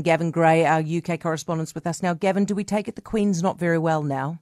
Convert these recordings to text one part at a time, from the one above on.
Gavin Gray, our UK correspondent, with us now. Gavin, do we take it the Queen's not very well now?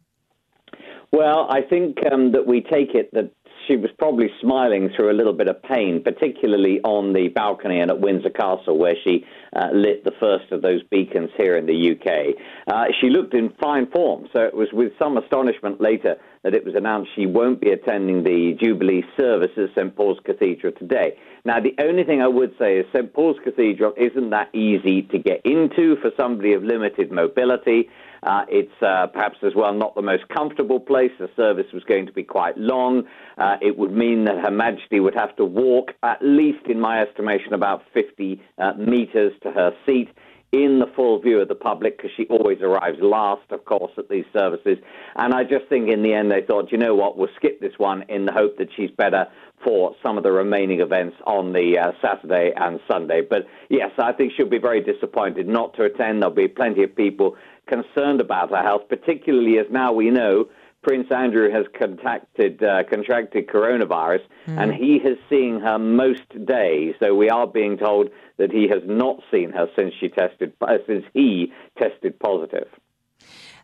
Well, I think um, that we take it that she was probably smiling through a little bit of pain, particularly on the balcony and at Windsor Castle, where she uh, lit the first of those beacons here in the UK. Uh, she looked in fine form, so it was with some astonishment later that it was announced she won't be attending the Jubilee service at St Paul's Cathedral today. Now, the only thing I would say is St Paul's Cathedral isn't that easy to get into for somebody of limited mobility. Uh, it's uh, perhaps as well not the most comfortable place. The service was going to be quite long. Uh, it would mean that Her Majesty would have to walk, at least in my estimation, about 50 uh, metres to her seat in the full view of the public because she always arrives last, of course, at these services. And I just think in the end they thought, you know what, we'll skip this one in the hope that she's better for some of the remaining events on the uh, Saturday and Sunday. But yes, I think she'll be very disappointed not to attend. There'll be plenty of people concerned about her health, particularly as now we know Prince Andrew has contacted, uh, contracted coronavirus, mm. and he has seen her most days. So we are being told that he has not seen her since she tested, uh, since he tested positive.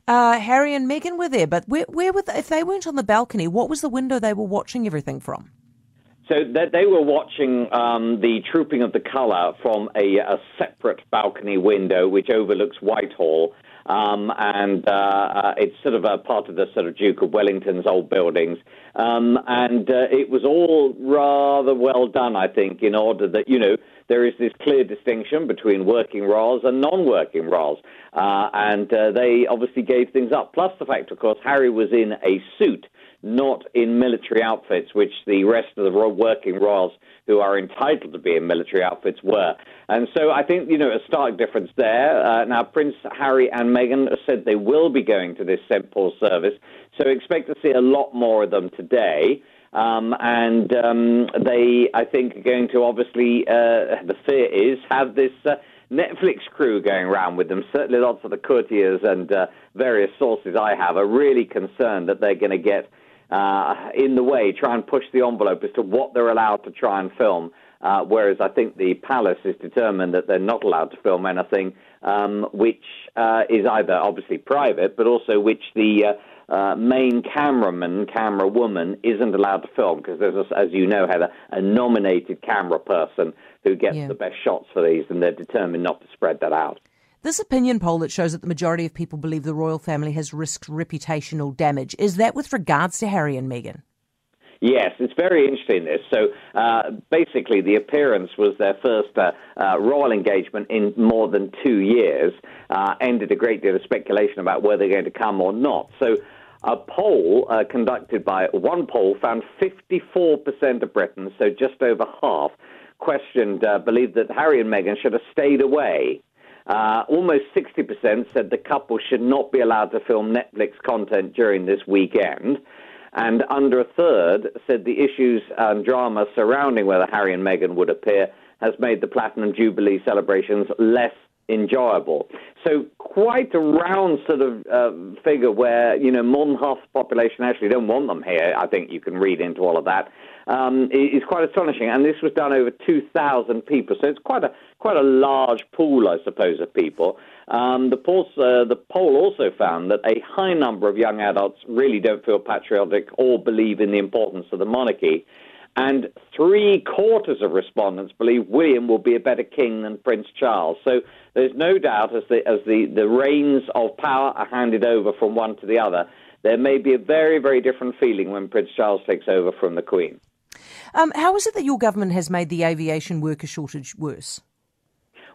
Uh, Harry and Meghan were there, but where, where were they, if they weren't on the balcony? What was the window they were watching everything from? So they, they were watching um, the trooping of the colour from a, a, separate balcony window which overlooks Whitehall. Um, and uh, uh, it's sort of a part of the sort of Duke of Wellington's old buildings. Um, and uh, it was all rather well done, I think, in order that, you know, there is this clear distinction between working royals and non-working royals. Uh, and uh, they obviously gave things up. Plus the fact, of course, Harry was in a suit not in military outfits, which the rest of the working royals who are entitled to be in military outfits were. And so I think, you know, a stark difference there. Uh, now, Prince Harry and Meghan said they will be going to this St. Paul's service, so expect to see a lot more of them today. Um, and um, they, I think, are going to obviously, uh, the fear is, have this. Uh, Netflix crew going around with them. Certainly, lots of the courtiers and uh, various sources I have are really concerned that they're going to get uh, in the way, try and push the envelope as to what they're allowed to try and film. Uh, whereas I think the palace is determined that they're not allowed to film anything um, which uh, is either obviously private, but also which the uh, uh, main cameraman, camera woman, isn't allowed to film because there's, a, as you know, Heather, a nominated camera person who gets yeah. the best shots for these, and they're determined not to spread that out. This opinion poll that shows that the majority of people believe the royal family has risked reputational damage, is that with regards to Harry and Meghan? Yes, it's very interesting. This so uh, basically, the appearance was their first uh, uh, royal engagement in more than two years. Uh, ended a great deal of speculation about whether they're going to come or not. So. A poll uh, conducted by OnePoll found 54% of Britons, so just over half, questioned, uh, believed that Harry and Meghan should have stayed away uh, almost 60% said the couple should not be allowed to film Netflix content during this weekend. And under a third said the issues and drama surrounding whether Harry and Meghan would appear has made the Platinum Jubilee celebrations less enjoyable. So quite a round sort of uh, figure where, you know, more than half the population actually don't want them here. I think you can read into all of that. Um, quite astonishing. And this was done over 2,000 people. So it's quite a, quite a large pool, I suppose, of people. Um, the, poll, uh, the poll also found that a high number of young adults really don't feel patriotic or believe in the importance of the monarchy. And three quarters of respondents believe William will be a better king than Prince Charles. So there's no doubt as the, as the, the reins of power are handed over from one to the other, there may be a very, very different feeling when Prince Charles takes over from the Queen. Um, how is it that your government has made the aviation worker shortage worse?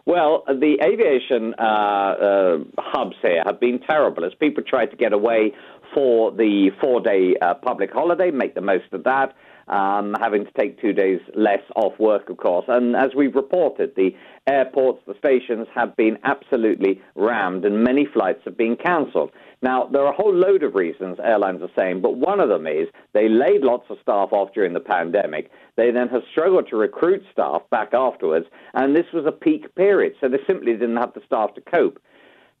Well, the aviation uh, uh, hubs here have been terrible as people try to get away for the four day uh, public holiday, make the most of that um, having to take two days less off work, of course. And as we've reported, the airports, the stations have been absolutely rammed, and many flights have been cancelled. Now, there are a whole load of reasons airlines are saying, but one of them is they laid lots of staff off during the pandemic. They then have struggled to recruit staff back afterwards, and this was a peak period, so they simply didn't have the staff to cope.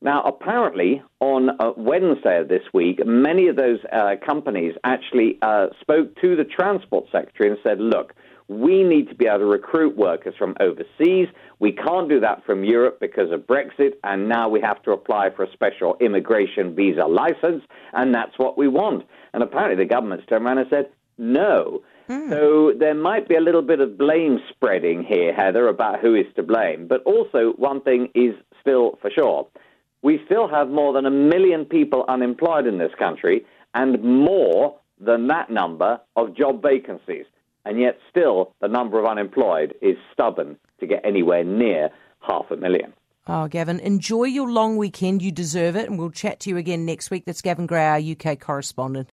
Now, apparently, on uh, Wednesday of this week, many of those uh, companies actually uh, spoke to the transport secretary and said, look, we need to be able to recruit workers from overseas. We can't do that from Europe because of Brexit, and now we have to apply for a special immigration visa license, and that's what we want. And apparently the government's turned around and said, no. Mm. So there might be a little bit of blame spreading here, Heather, about who is to blame. But also, one thing is still for sure. We still have more than a million people unemployed in this country, and more than that number of job vacancies and yet still the number of unemployed is stubborn to get anywhere near half a million. Oh, Gavin, enjoy your long weekend. You deserve it. And we'll chat to you again next week. That's Gavin Gray, our UK correspondent.